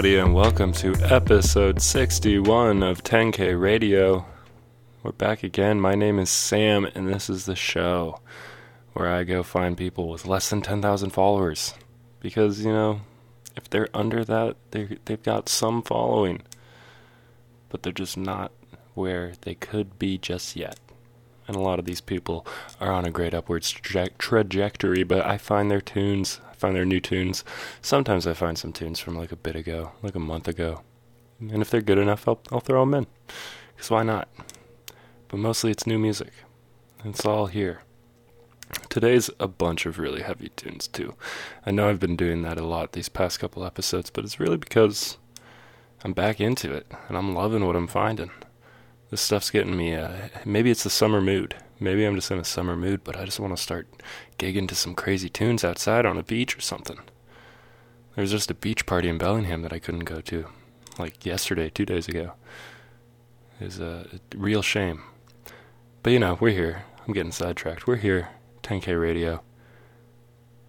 everybody, and welcome to episode 61 of 10K Radio. We're back again. My name is Sam, and this is the show where I go find people with less than 10,000 followers. Because, you know, if they're under that, they they've got some following, but they're just not where they could be just yet. And a lot of these people are on a great upwards traje- trajectory, but I find their tunes find their new tunes. Sometimes I find some tunes from like a bit ago, like a month ago. And if they're good enough, I'll, I'll throw them in. Because why not? But mostly it's new music. It's all here. Today's a bunch of really heavy tunes too. I know I've been doing that a lot these past couple episodes, but it's really because I'm back into it and I'm loving what I'm finding. This stuff's getting me, uh, maybe it's the summer mood. Maybe I'm just in a summer mood, but I just want to start gigging to some crazy tunes outside on a beach or something. There was just a beach party in Bellingham that I couldn't go to, like yesterday, two days ago. Was a real shame. But you know, we're here. I'm getting sidetracked. We're here, 10K Radio.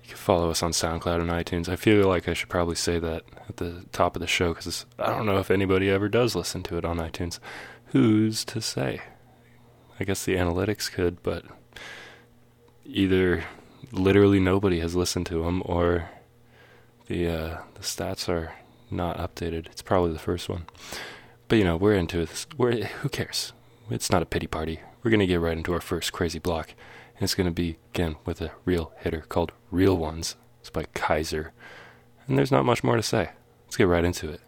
You can follow us on SoundCloud and iTunes. I feel like I should probably say that at the top of the show because I don't know if anybody ever does listen to it on iTunes. Who's to say? I guess the analytics could, but either literally nobody has listened to them or the uh, the stats are not updated. It's probably the first one. But you know, we're into this. We're who cares? It's not a pity party. We're gonna get right into our first crazy block, and it's gonna be again with a real hitter called "Real Ones." It's by Kaiser, and there's not much more to say. Let's get right into it.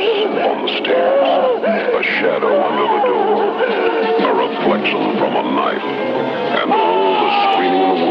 On the stairs, a shadow under the door, a reflection from a knife, and all the screaming in the world.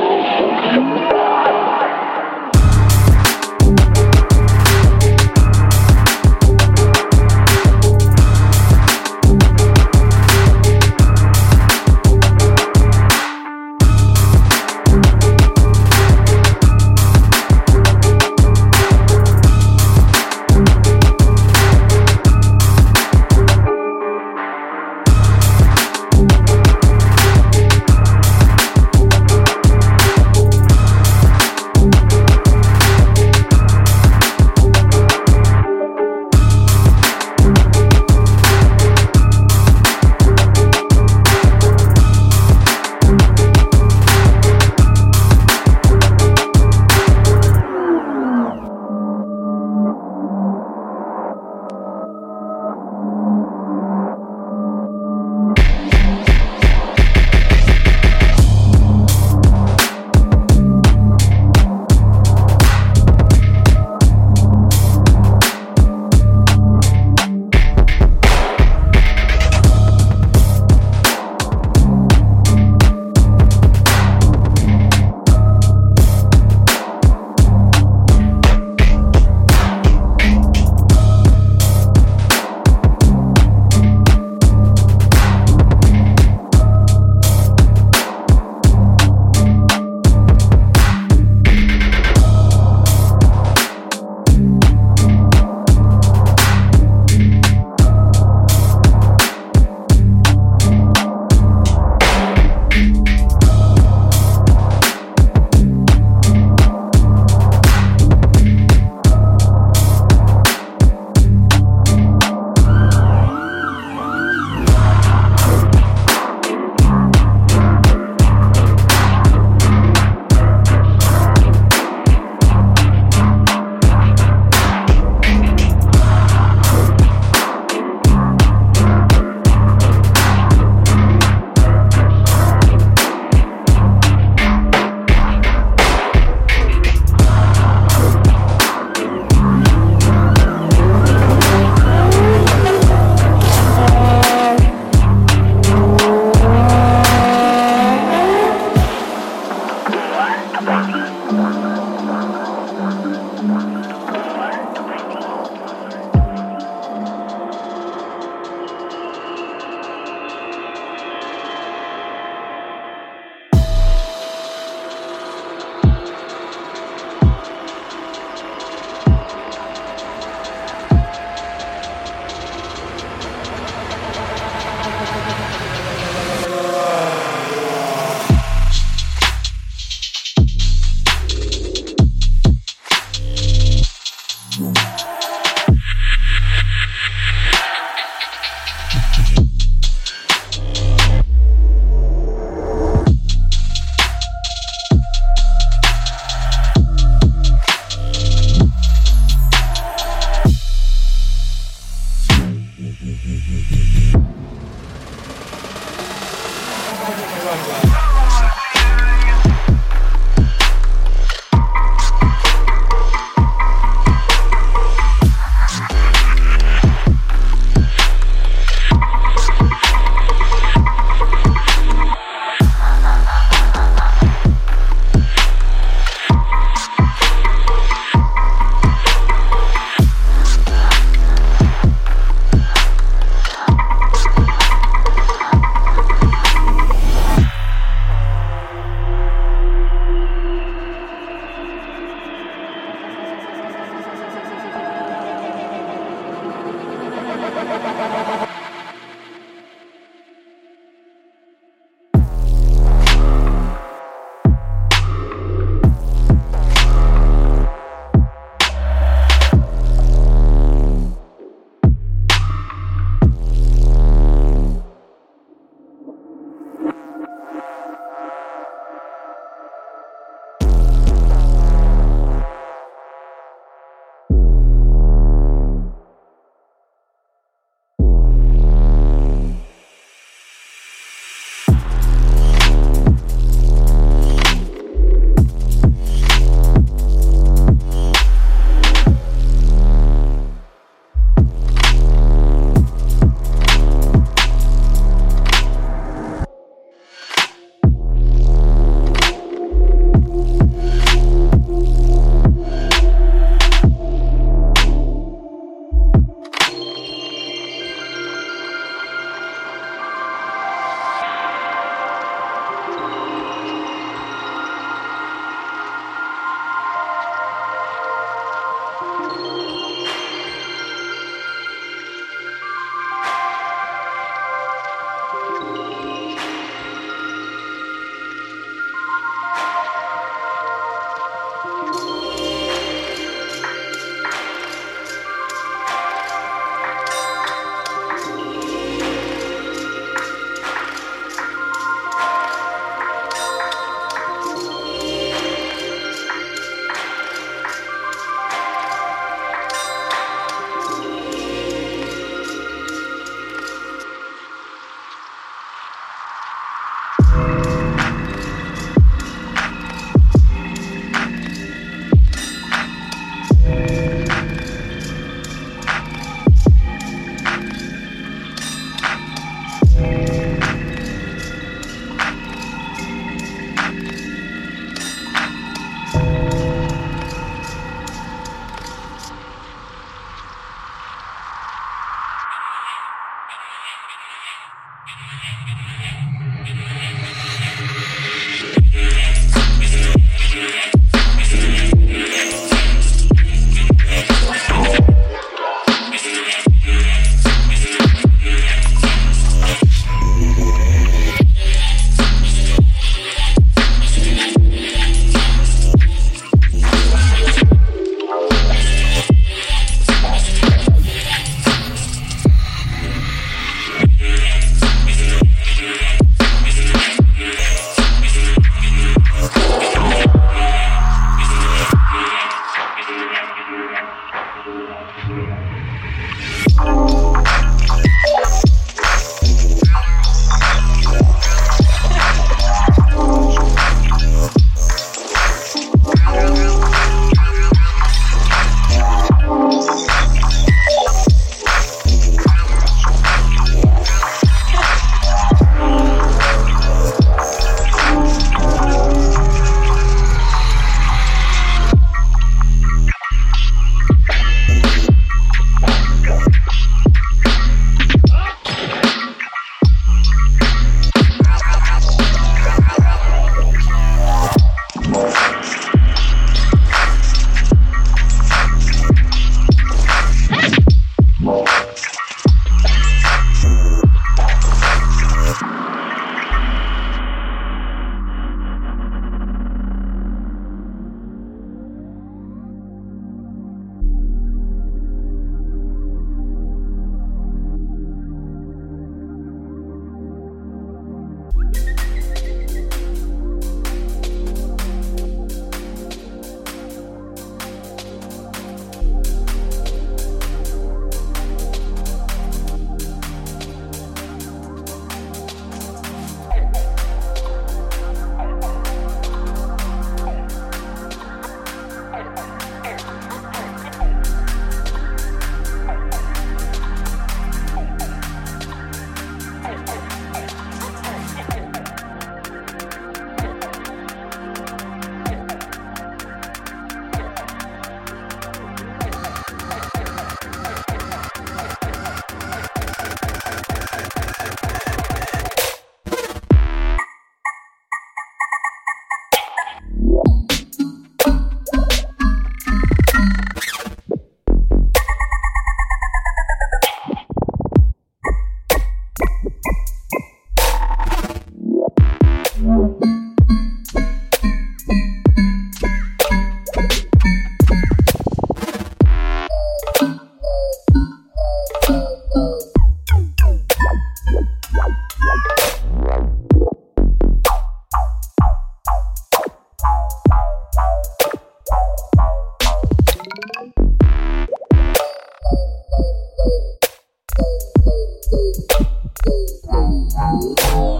Thank.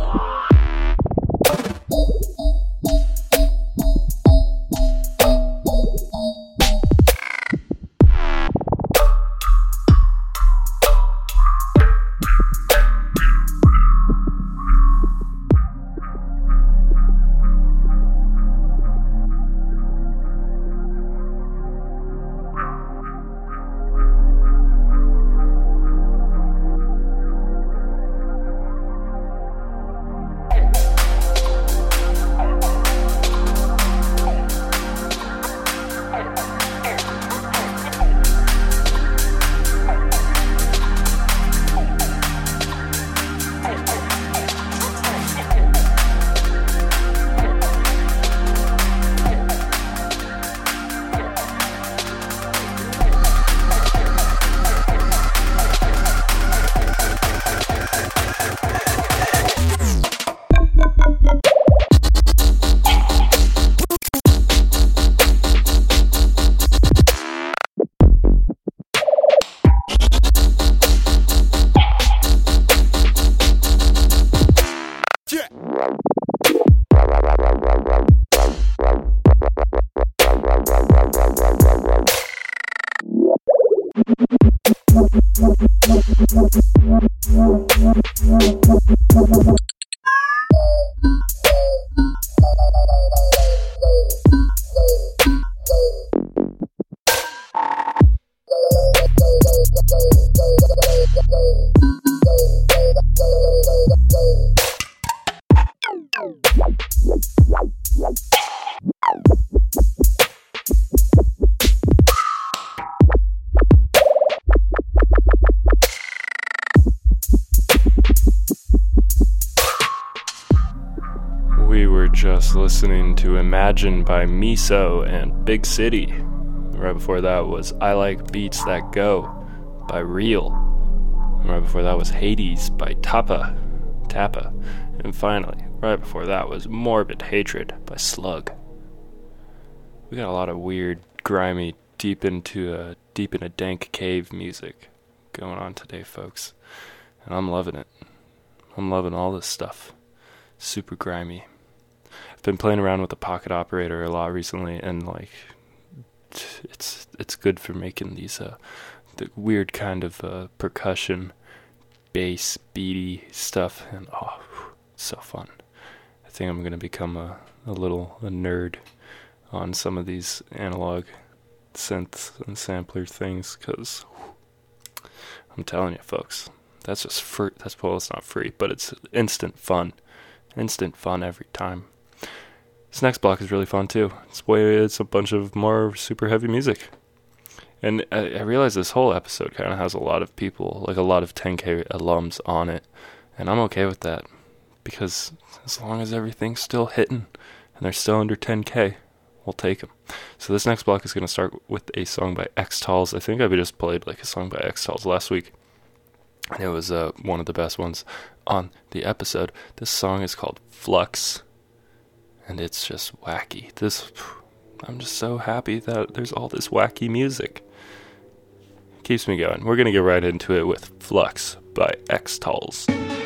To Imagine by Miso and Big City. Right before that was I Like Beats That Go by Real. Right before that was Hades by Tappa. Tappa. And finally, right before that was Morbid Hatred by Slug. We got a lot of weird, grimy, deep into a deep in a dank cave music going on today, folks. And I'm loving it. I'm loving all this stuff. Super grimy. Been playing around with the pocket operator a lot recently and like it's it's good for making these uh the weird kind of uh, percussion bass beady stuff and oh so fun. I think I'm gonna become a, a little a nerd on some of these analog synths and sampler things because I'm telling you, folks, that's just free. That's well, it's not free, but it's instant fun, instant fun every time. This next block is really fun too. It's way it's a bunch of more super heavy music. And I, I realize this whole episode kind of has a lot of people, like a lot of 10K alums on it. And I'm okay with that because as long as everything's still hitting and they're still under 10k, we'll take them. So this next block is going to start with a song by X-Talz. I think I just played like a song by X-Talz last week, and it was uh, one of the best ones on the episode. This song is called Flux, and it's just wacky. This, I'm just so happy that there's all this wacky music. Keeps me going. We're gonna get right into it with Flux by X-Talz. Thank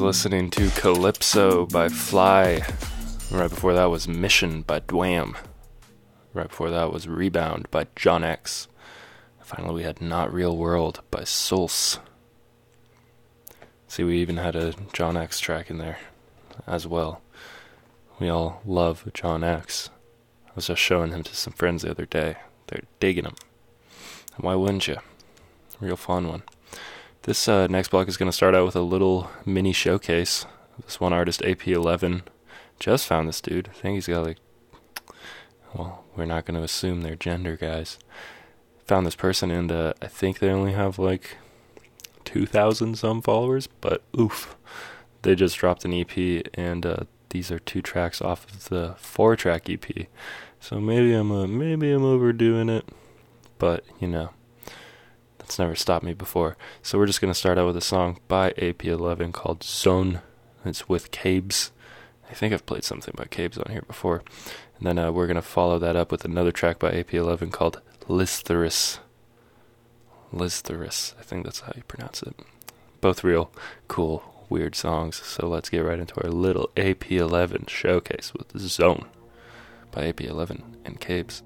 listening to Calypso by Fly. Right before that was Mission by Dwam. Right before that was Rebound by John X. Finally, we had Not Real World by Souls. See, we even had a John X track in there as well. We all love John X. I was just showing him to some friends the other day. They're digging him. Why wouldn't you? Real fun one. This uh, next block is going to start out with a little mini showcase. This one artist, AP11, just found this dude. I think he's got like, well, we're not going to assume their gender, guys. Found this person, and uh, I think they only have like 2,000 some followers, but oof. They just dropped an EP, and uh, these are two tracks off of the four track EP. So maybe I'm uh, maybe I'm overdoing it, but you know, it's never stopped me before. So we're just going to start out with a song by AP11 called Zone. It's with Cabes. I think I've played something by Cabes on here before. And then uh, we're going to follow that up with another track by AP11 called Listherus. Listherus. I think that's how you pronounce it. Both real cool, weird songs. So let's get right into our little AP11 showcase with Zone by AP11 and Cabes.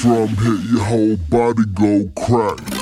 drum hit your whole body go crack.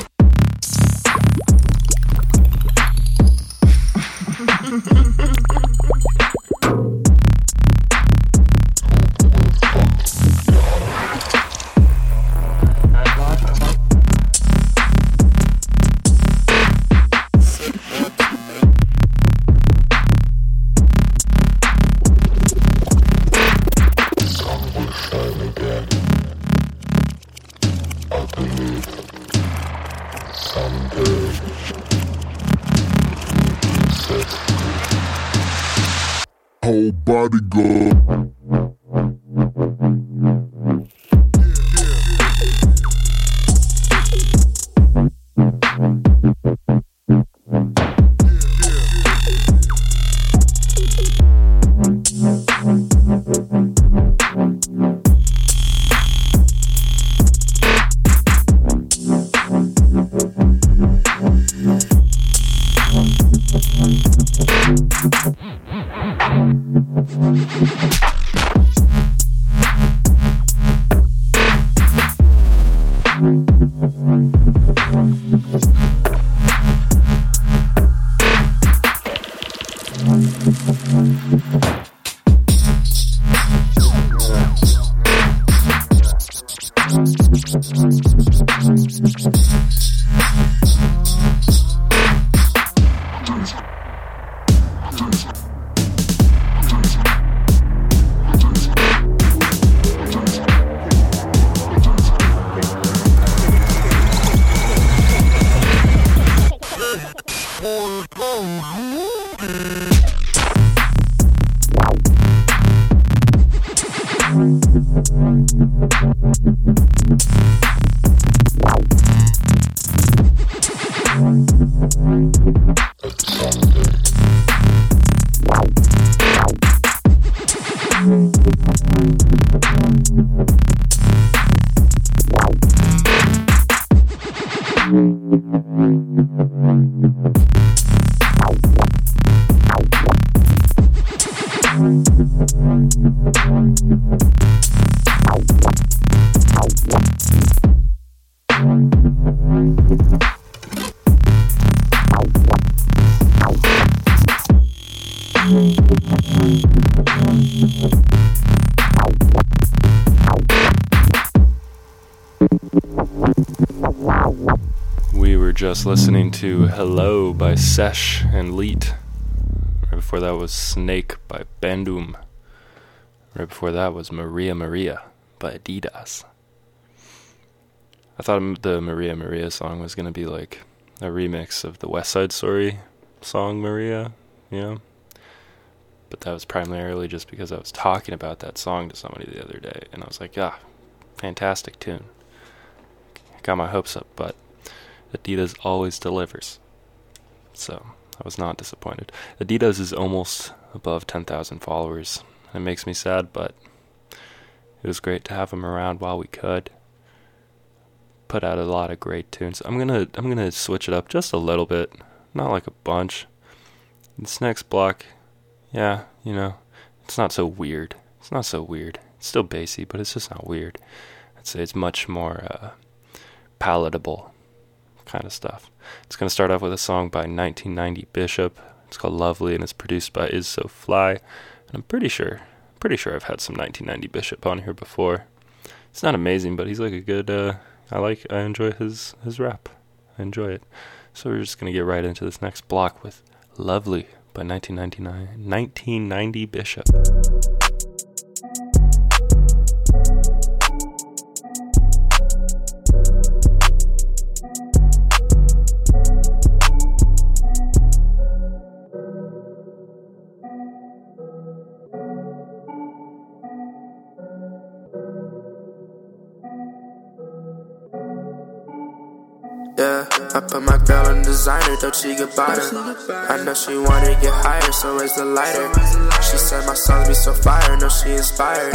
Just listening to Hello by Sesh and Leet. Right before that was Snake by Bandum. Right before that was Maria Maria by Adidas. I thought the Maria Maria song was going to be like a remix of the West Side Story song Maria, you know? But that was primarily just because I was talking about that song to somebody the other day, and I was like, ah, fantastic tune. Got my hopes up, but Adidas always delivers. So I was not disappointed. Adidas is almost above 10,000 followers. It makes me sad, but it was great to have him around while we could. Put out a lot of great tunes. I'm gonna I'm gonna switch it up just a little bit, not like a bunch. This next block, yeah, you know, it's not so weird. It's not so weird. It's still bassy, but it's just not weird. I'd say it's much more uh, palatable kind of stuff. It's going to start off with a song by 1990 Bishop. It's called Lovely and it's produced by Is So Fly. And I'm pretty sure, pretty sure I've had some 1990 Bishop on here before. It's not amazing, but he's like a good. Uh, I like. I enjoy his his rap. I enjoy it. So we're just gonna get right into this next block with Lovely by 1999 1990 Bishop. Put my girl in designer, Dolce Gabbana. I know she wanna get higher, so raise the lighter. She said my songs be so fire, know she inspired.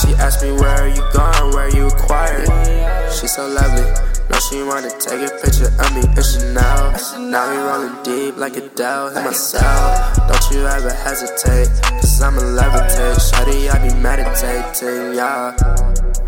She asked me where are you going, where you acquired. She so lovely, know she wanna take a picture of me in Chanel. Now we rolling deep like a Adele, hit myself. Don't you ever hesitate, cause I'ma levitate. Shawty, I be meditating, yeah.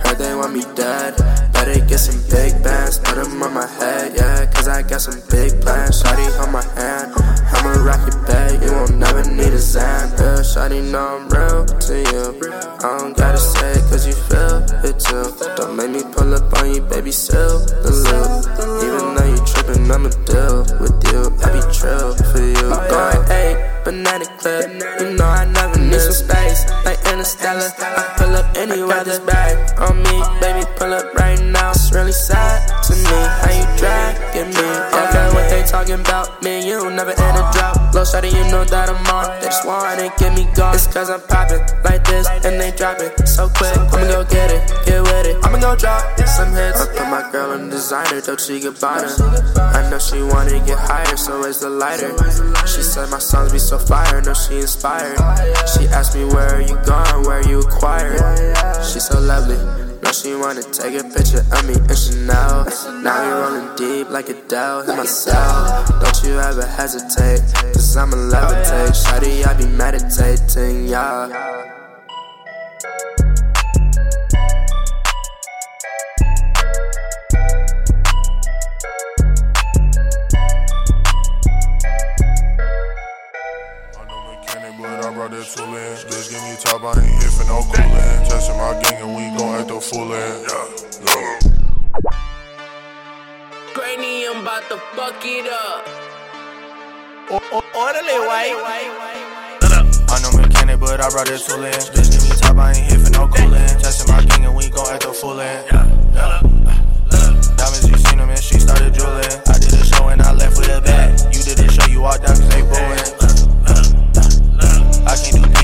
Heard they want me dead. Better get some big bands, put them on my head, yeah. Cause I got some big plans. Shawty hold my hand. Rock your bag, you won't never need a. Yeah, Shawty know I'm real to you. I don't gotta say it cause you feel it too. Don't make me pull up on you, baby, seal the loop. Even though you trippin', I'ma deal with you. I be trill for you. Going eight, banana clip. You know I never need some space. Like Interstellar, I pull up anywhere. This bag on me, baby, pull up right now. It's really sad to me how you dragging me. They talking about? Me, you never in a drop. Low shawty, you know that I'm on. They just wanna get me gone. It's cause I'm popping like this, and they drop it so quick. I'ma go get it, get with it. I'ma go drop some hits. I put my girl in designer, Dolce Gabbana. I know she wanna get higher, so is the lighter. She said my songs be so fire, know she inspired. She asked me where are you gone, where you acquired. She so lovely. Know she wanna take a picture of me in Chanel. Now we rolling deep like Adele, hit myself. Don't you ever hesitate, cause I'ma levitate. Shawty, I be meditating, yeah. But I brought that tool in. Bitch, give me top, I ain't here for no coolin'. Testing my gang and we gon' act the fool in. Yeah, yeah. Granny, I'm about to fuck it up. Órale, guay. I know mechanic, but I brought that tool in. Bitch, give me top, I ain't here for no coolin'. Testing my gang and we gon' act the fool in. Diamonds, you seen them and she started drooling. I did a show and I left with a bag. You did a show, you walked out cause they booing.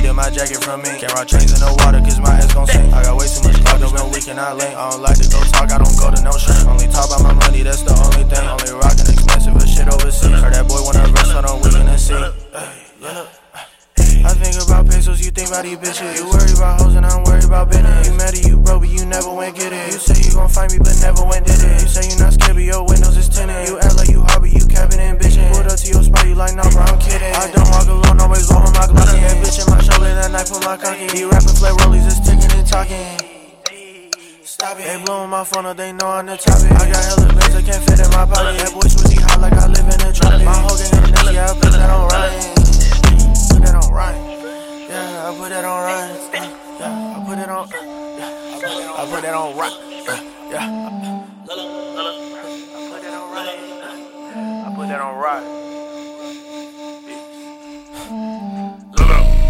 In my jacket from me. Can't rock chains in the water cause my ass gon' sink. I got way too much don't been leaking, I link. I don't like to go talk, I don't go to no shrink. Only talk about my money, that's the only thing. Only rockin' expensive as shit overseas. Heard that boy wanna verse, hold on, we finna see think about pesos, you think about these bitches. You worry about hoes and I'm worried about business. You mad at you, bro, but you never went get it. You say you gon' find me, but never went did it. You say you not scared, but your windows is tinted. You act like you hard, but you capping and bitching. Pulled up to your spot, you like, nah, bro, I'm kidding. I don't walk alone, always roll on my Glock. That bitch in my shoulder, that knife on my cocky. He rapping play rollies, it's ticking and talking. Stop it. They blowin' my phone up, they know I'm the topic. I got hella bands that can't fit in my pocket. That boy switchy hot like I live in a tropic. My whole gang in the yeah, I put that on right. On right. Yeah, I put that on right. Yeah, I put it on. Yeah, I put that on right. Yeah. I put that on right. I put that on right.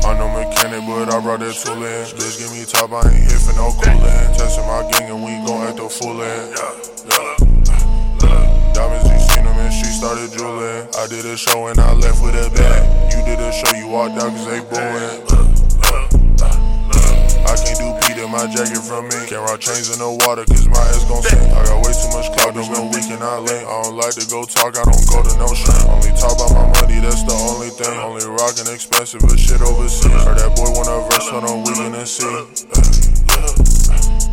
I'm no mechanic, but I brought that tool in. Bitch, give me top, I ain't here for no coolin'. Testing my gang and we gon' act the fool in. Diamonds, them and she started drooling. I did a show and I left with a bag. You did a show, you walked out cause they booing. I can't do Pete in my jacket from me. Can't rock chains in the water cause my ass gon' sink. I got way too much clout, don't no we cannot link. I don't like to go talk, I don't go to no shrink. Only talk about my money, that's the only thing. Only rockin' expensive, but shit overseas. Heard that boy want a verse on a weekend and see.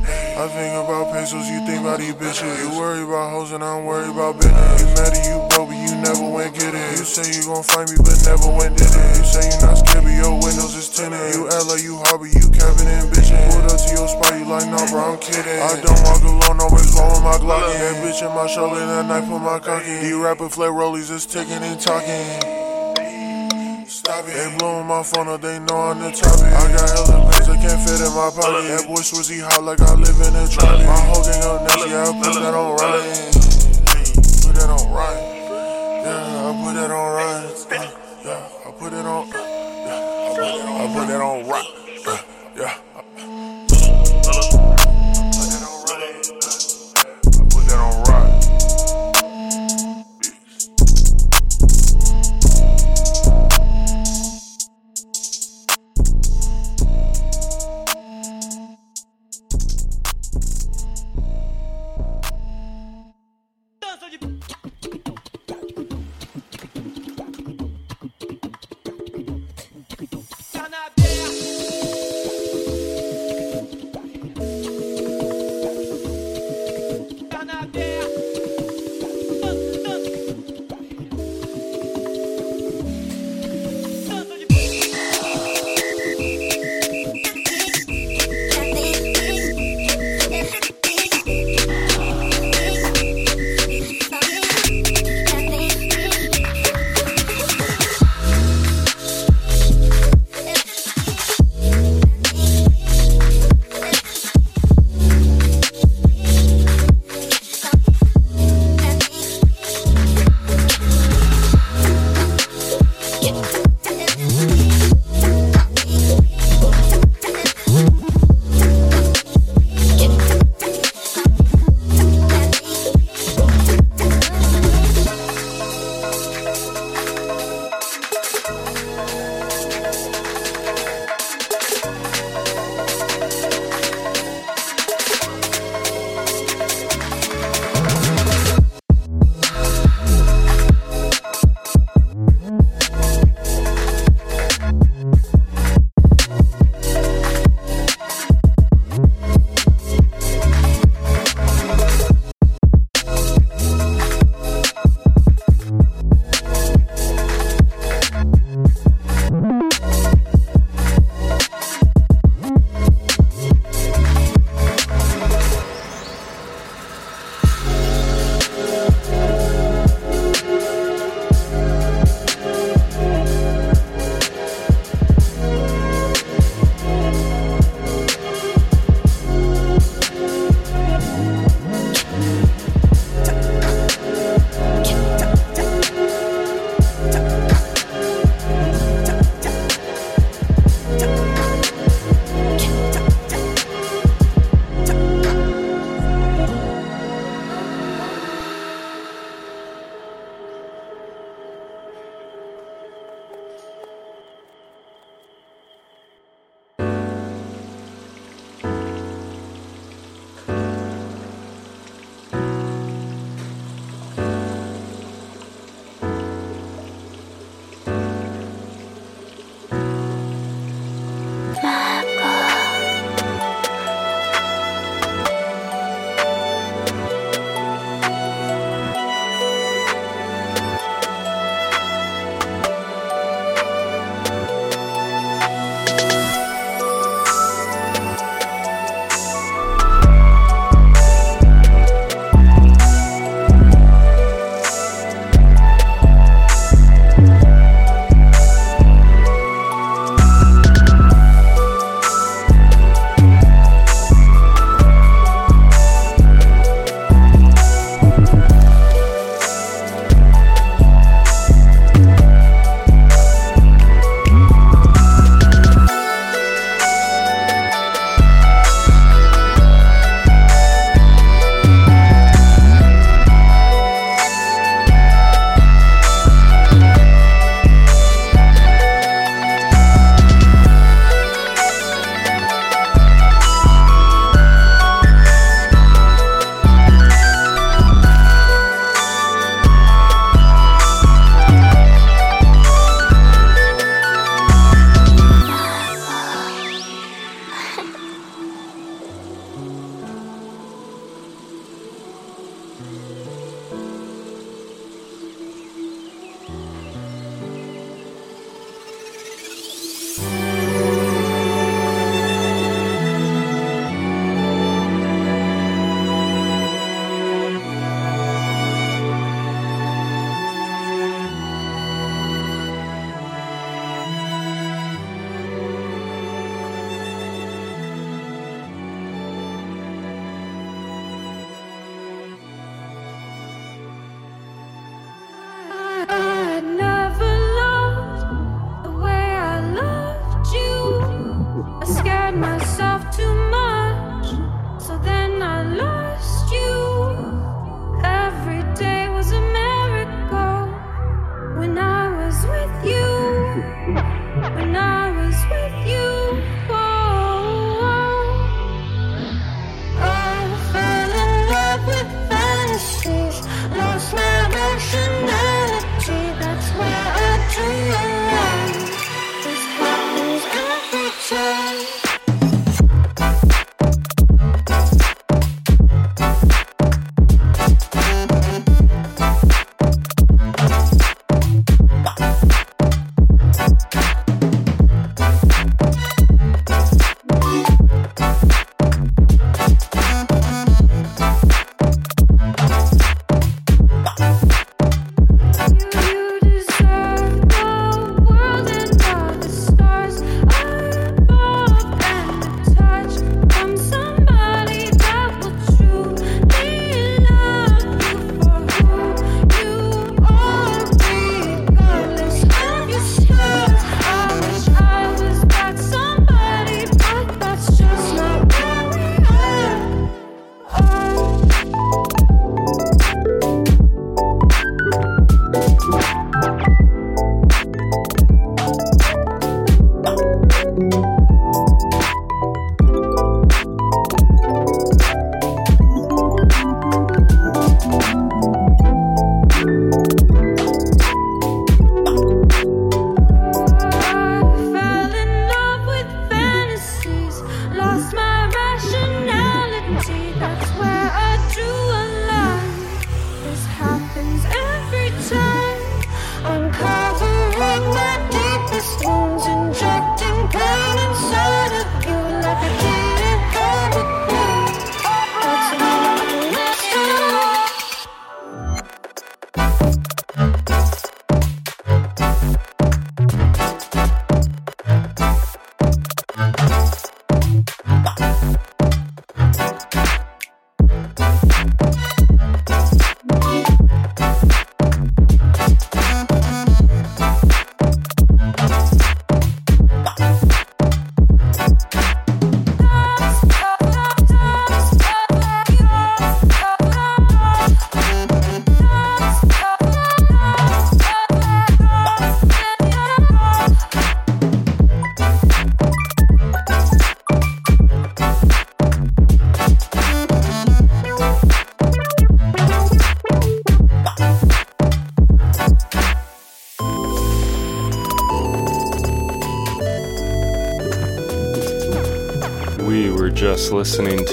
I think about pesos, you think about these bitches. You worry about hoes and I'm worried about business. You mad at you broke, but you never went get it. You say you gon' find me, but never went did it. You say you not scared, but your windows is tinted. You like you but you capping and bitching. Pulled up to your spot, you like, nah, bro, I'm kidding. I don't walk alone, always rolling my Glock. That bitch in my shoulder, that knife on my cocky. These rapper flat rollies is ticking and talking. Stop it. They blowing my phone up, they know I'm the topic. I got hella bands that can't fit in my pocket. That boy swizzy hot like I live in a tropic. My whole gang up next, yeah, I put that on right. Put that on right. Yeah, I put that on right. Yeah, I put it on. Yeah, I put that on right.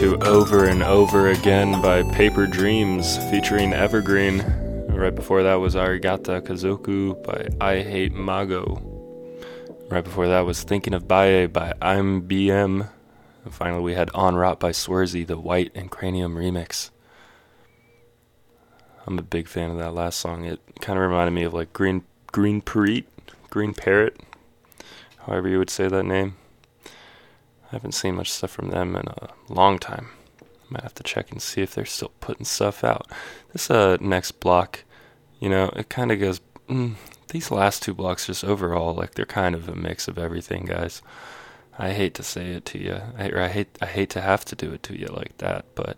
To Over and Over Again by Paper Dreams featuring Evergreen. Right before that was Arigata Kazoku by I Hate Mago. Right before that was Thinking of Baye by I'm BM. And finally we had On Rot by Swerzy, the White and Cranium remix. I'm a big fan of that last song. It kind of reminded me of like Green Green Parrot, Green Parrot, however you would say that name. I haven't seen much stuff from them in a long time. Might have to check and see if they're still putting stuff out. This uh next block, you know, it kind of goes. Mm, these last two blocks, just overall, like they're kind of a mix of everything, guys. I hate to say it to you, I, I hate I hate to have to do it to you like that, but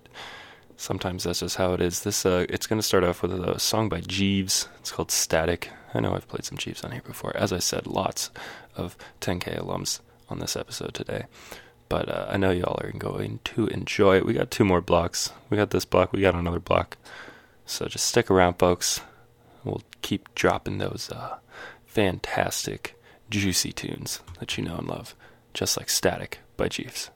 sometimes that's just how it is. This uh, it's gonna start off with a song by Jeeves. It's called Static. I know I've played some Jeeves on here before. As I said, lots of 10K alums on this episode today but uh, I know y'all are going to enjoy it. We got two more blocks. We got this block, we got another block. So just stick around, folks. We'll keep dropping those uh, fantastic, juicy tunes that you know and love, just like Static by Jeeves.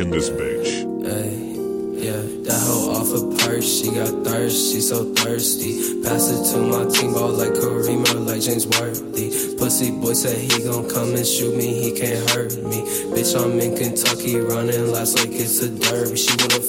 in this bitch. Yeah, that hoe off a purse, she got thirst, she so thirsty. Pass it to my team ball like Kareem or like James Worthy. Pussy boy said he gon' come and shoot me, he can't hurt me. Bitch, I'm in Kentucky, running laps like it's a derby. She wanna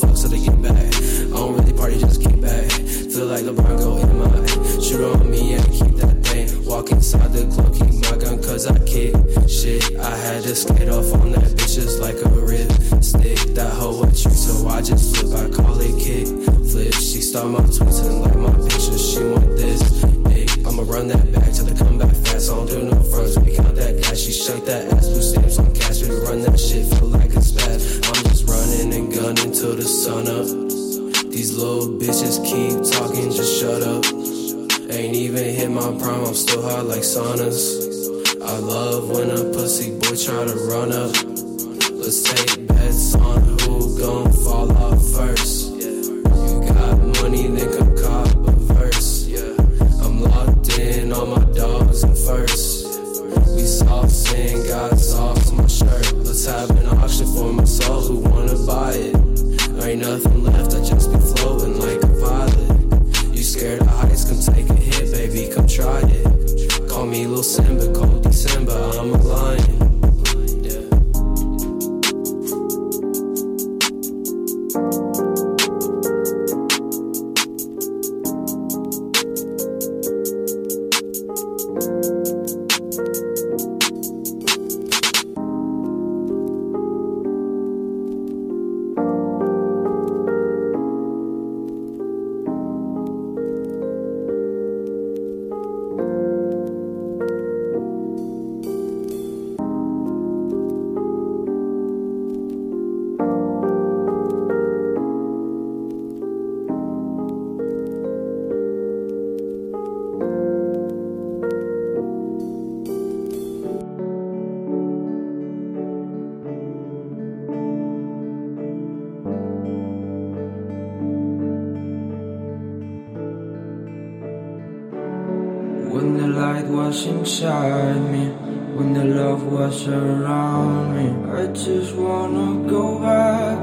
what's around me. I just wanna go back.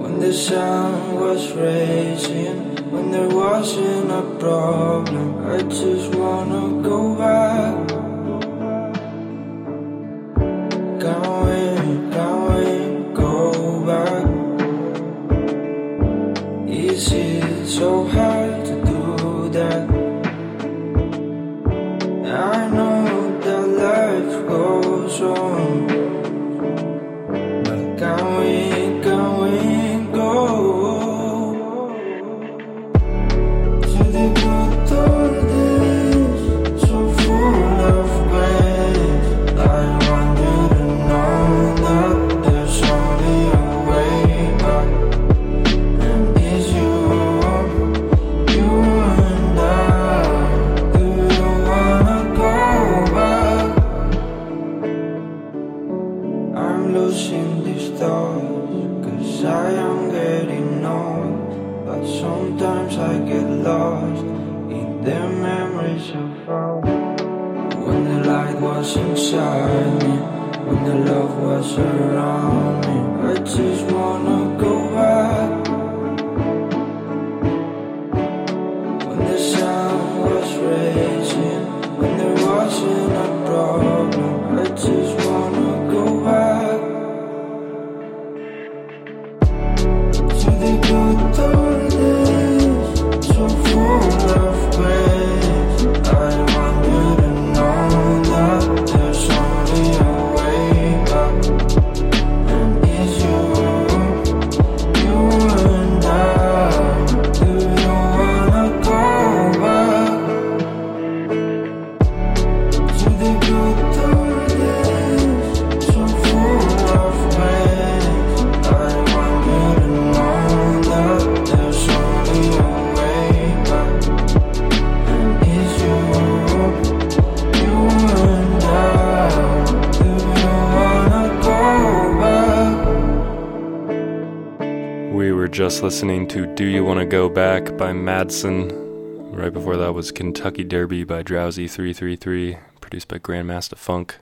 When the sun was rising, when there wasn't a problem, I just wanna go back. just listening to Do You Wanna Go Back by Madsen. Right before that was Kentucky Derby by Drowsy333, produced by Grandmaster Funk.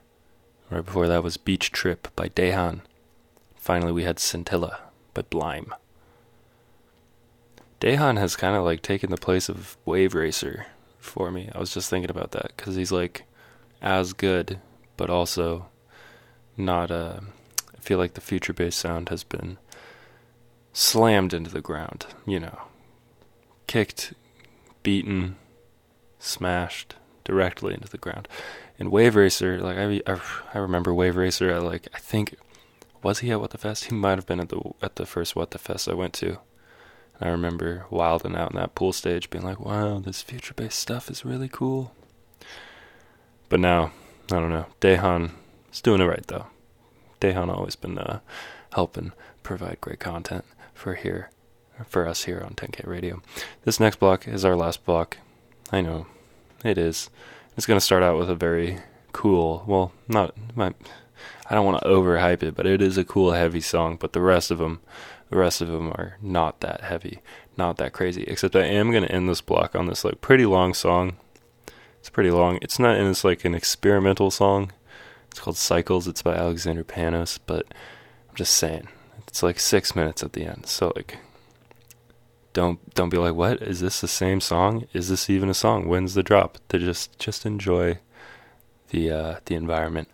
Right before that was Beach Trip by Dehan. Finally, we had Scintilla by Blime. Dehan has kind of like taken the place of Wave Racer for me. I was just thinking about that because he's like as good, but also not. Uh, I feel like the future bass sound has been slammed into the ground. You know, kicked, beaten, smashed directly into the ground. And Wave Racer, like I, I, I remember Wave Racer at like I think was he at What the Fest? He might have been at the at the first What the Fest I went to. And I remember wilding out in that pool stage, being like, "Wow, this future bass stuff is really cool." But now, I don't know. Dehan is doing it right though. Dehan always been uh, helping provide great content for here, for us here on 10K Radio. This next block is our last block. I know, it is. It's gonna start out with a very cool. Well, not my. I don't want to overhype it, but it is a cool, heavy song. But the rest of them, the rest of them are not that heavy, not that crazy. Except I am gonna end this block on this like pretty long song. It's pretty long. It's not, and it's like an experimental song. It's called Cycles. It's by Alexander Panos. But I'm just saying, it's like six minutes at the end. So like, don't don't be like, what is this the same song? Is this even a song? When's the drop? To just just enjoy the uh, the environment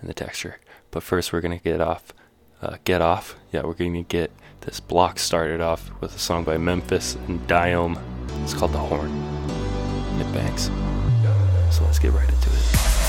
and the texture. But first, we're gonna get off, uh, get off. Yeah, we're gonna get this block started off with a song by Memphis and Diome. It's called The Horn. It bangs. So let's get right into it.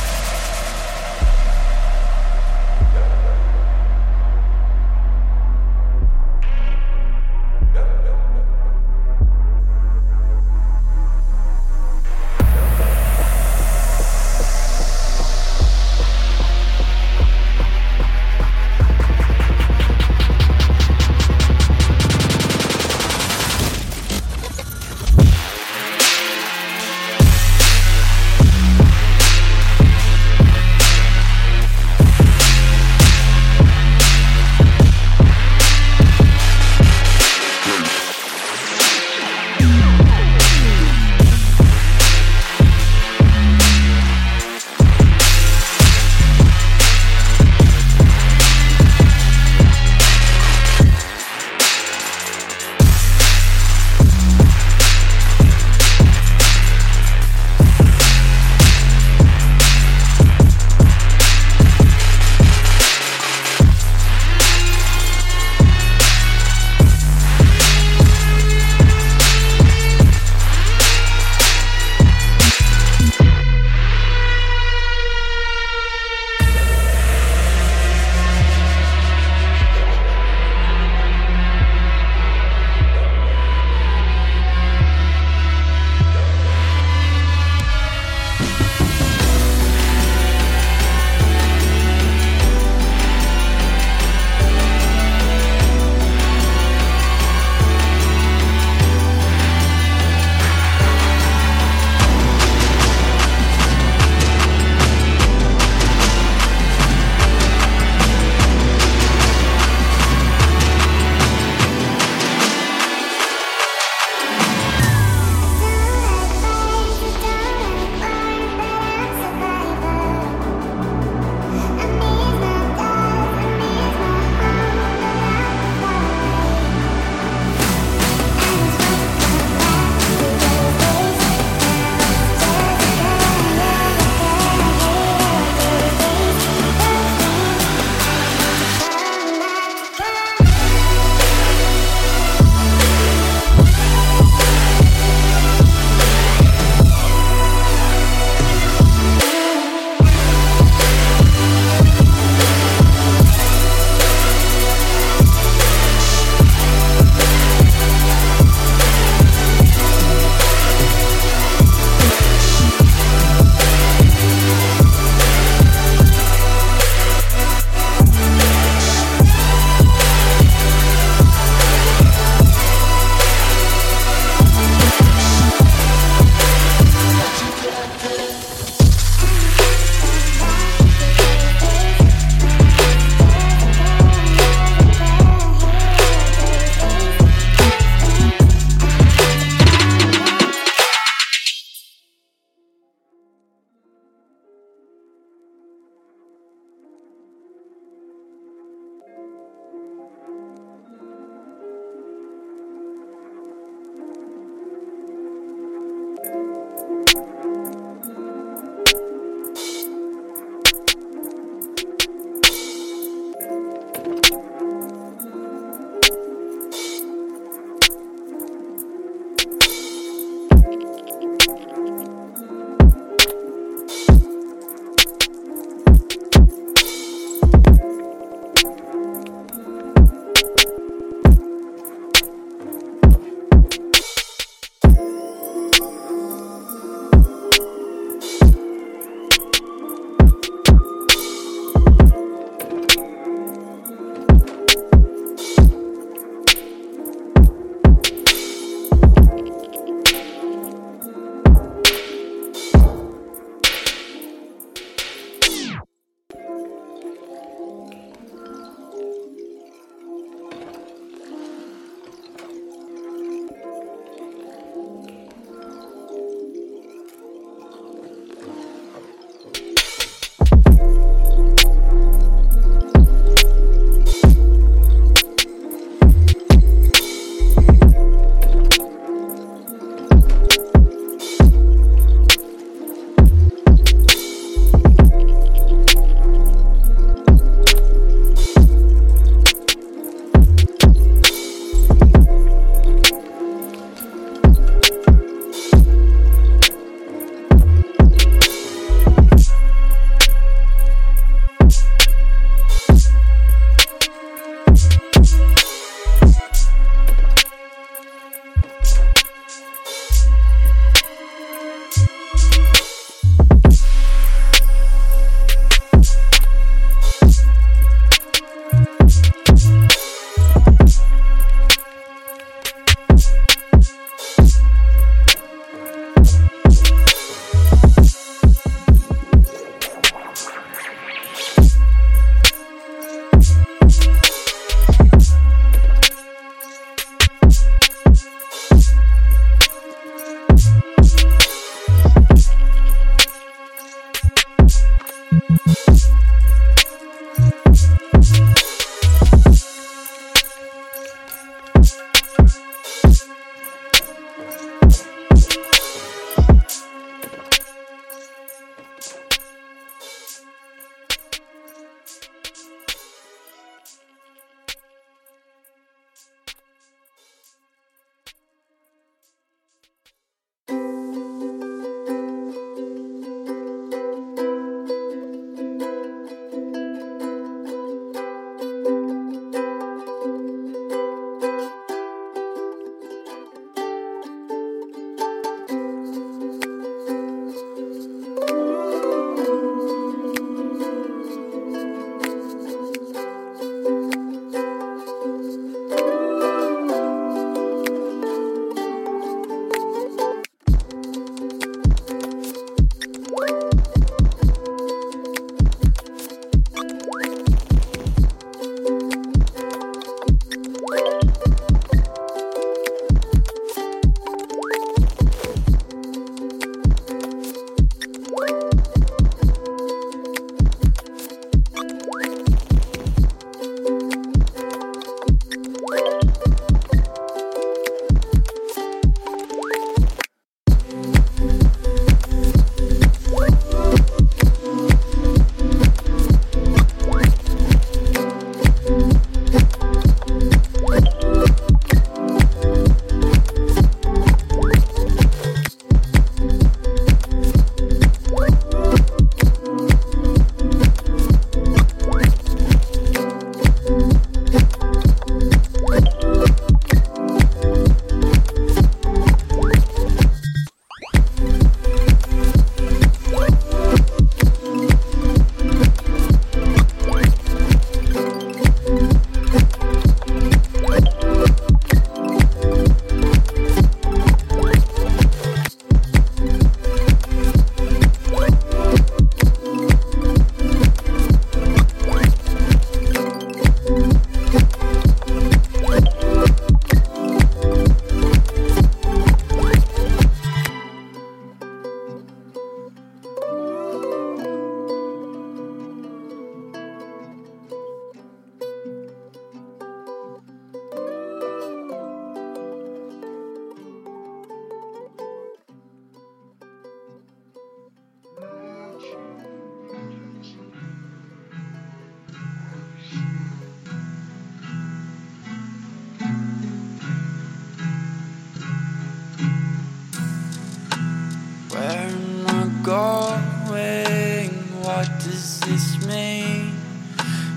going? What does this mean?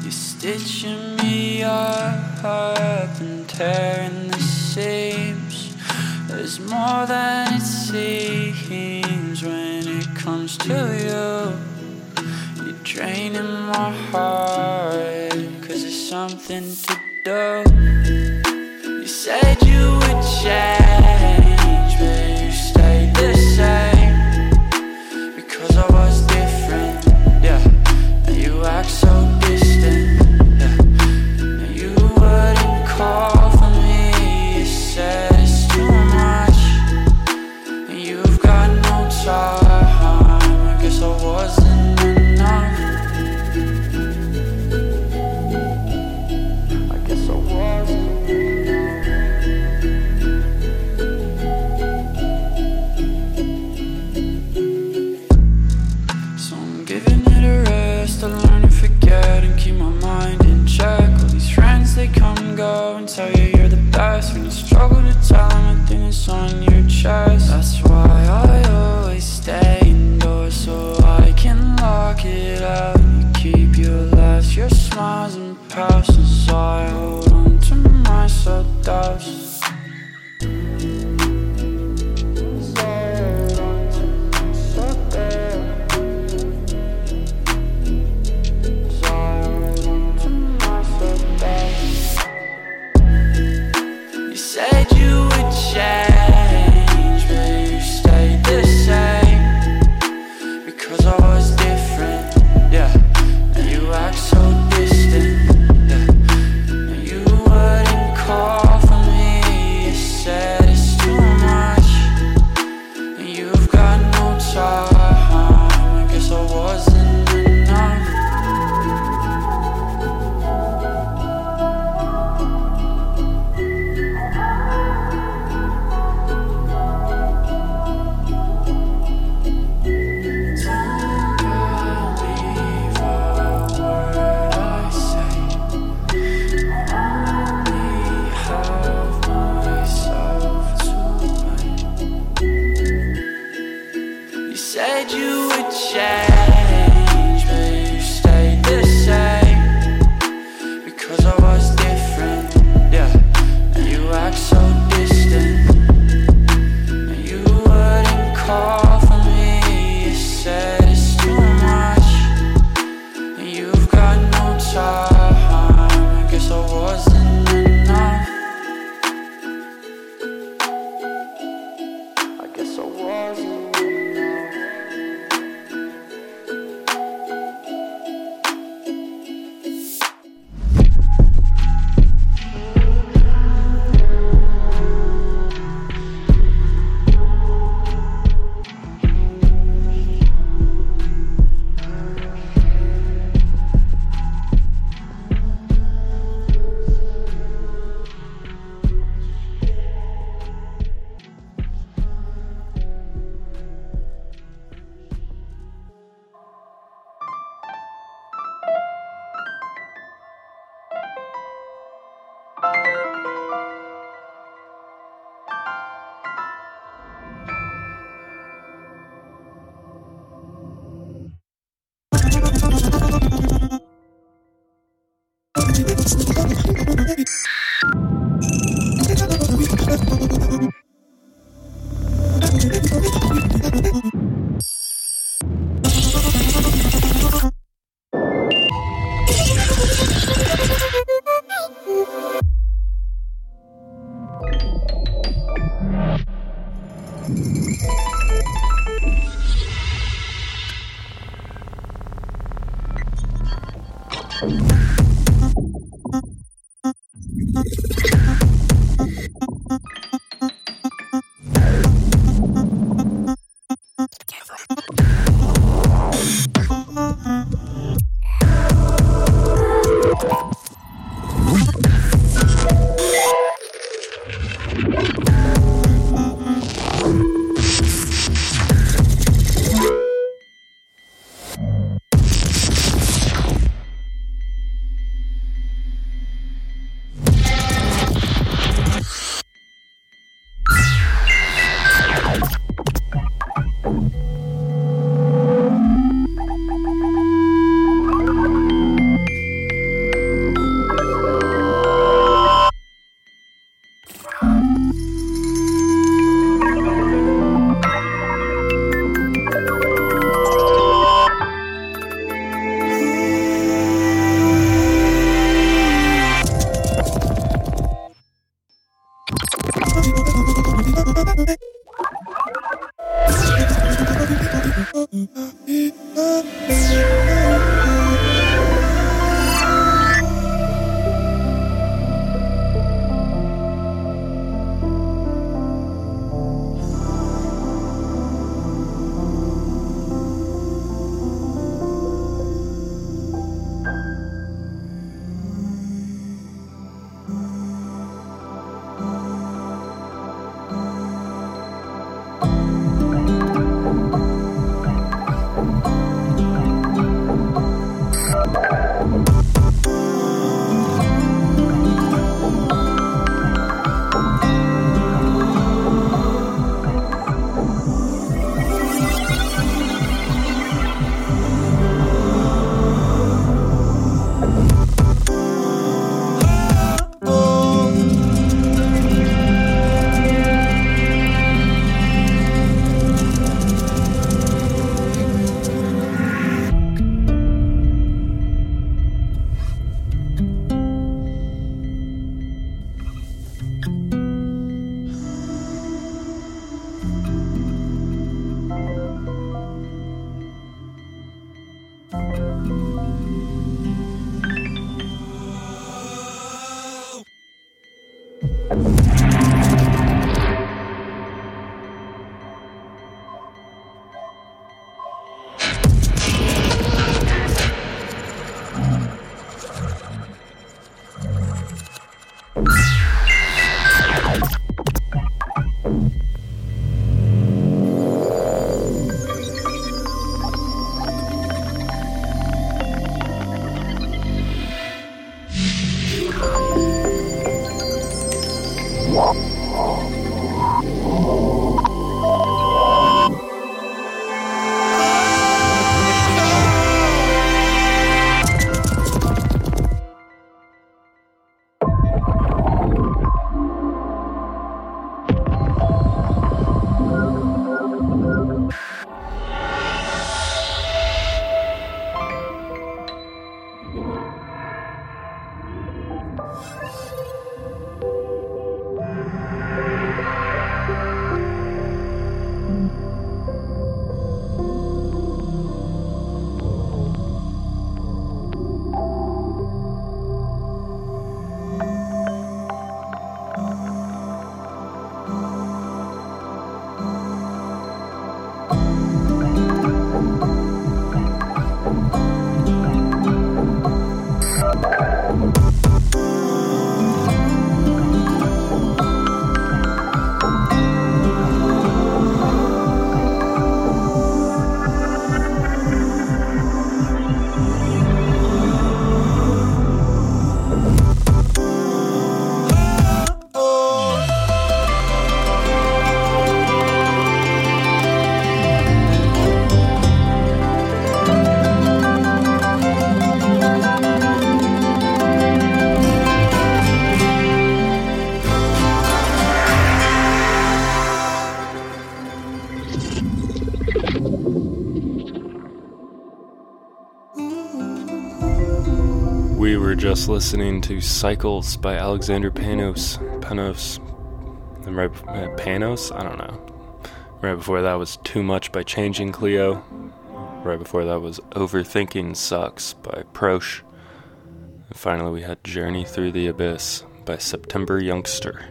You're stitching me up and tearing the seams. There's more than it seems when it comes to you. You're draining my heart, cause there's something to do. You said you would share. Just listening to Cycles by Alexander Panos. Panos. And right uh, Panos? I don't know. Right before that was Too Much by Changing Cleo. Right before that was Overthinking Sucks by Prosh. And finally we had Journey Through the Abyss by September Youngster.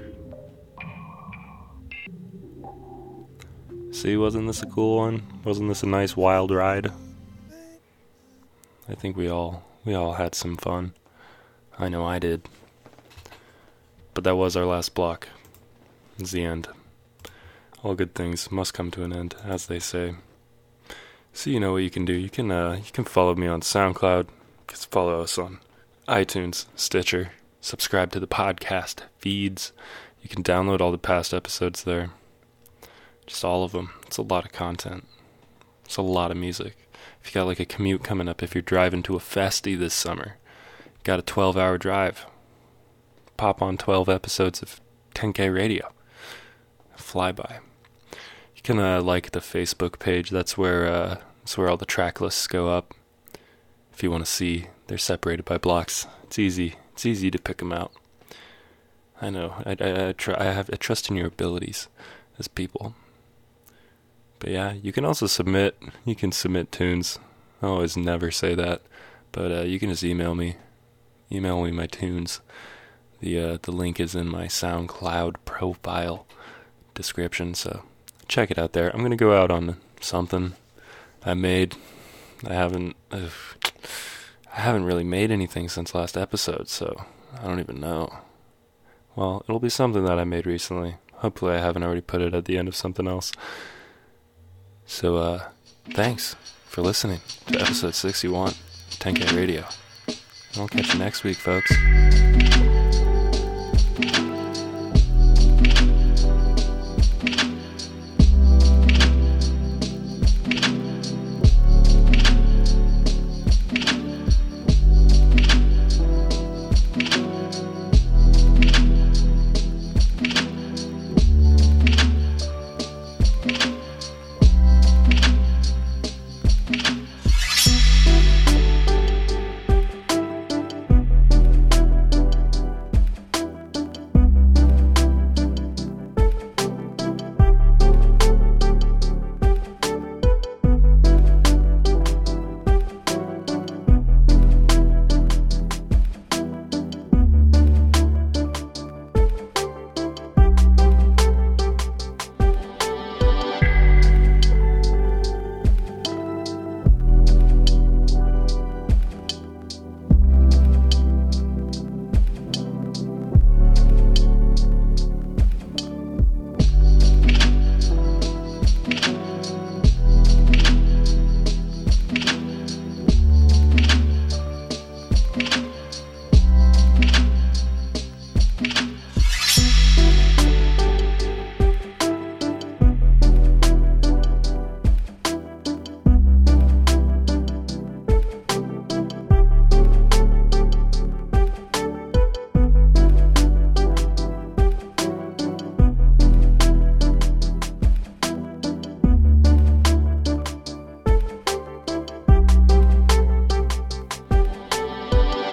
See, wasn't this a cool one? Wasn't this a nice wild ride? I think we all we all had some fun. I know I did. But that was our last block. It's the end. All good things must come to an end, as they say. So you know what you can do. You can uh, you can follow me on SoundCloud. Just follow us on iTunes, Stitcher. Subscribe to the podcast feeds. You can download all the past episodes there. Just all of them. It's a lot of content. It's a lot of music. If you got like a commute coming up, if you're driving to a festy this summer, got a 12 hour drive, pop on 12 episodes of 10K radio. Fly by. You can uh, like the Facebook page. That's where uh, that's where all the track lists go up. If you want to see, they're separated by blocks. It's easy. It's easy to pick them out. I know. I I, I, tr- I have I trust in your abilities as people. But yeah, you can also submit. You can submit tunes. I always never say that, but uh, you can just email me. Email me my tunes. The uh, the link is in my SoundCloud profile description, so check it out there. I'm gonna go out on something I made. I haven't. I haven't really made anything since last episode, so I don't even know. Well, it'll be something that I made recently. Hopefully, I haven't already put it at the end of something else. So, uh, thanks for listening to episode 61, 10K Radio. I'll catch you next week, folks.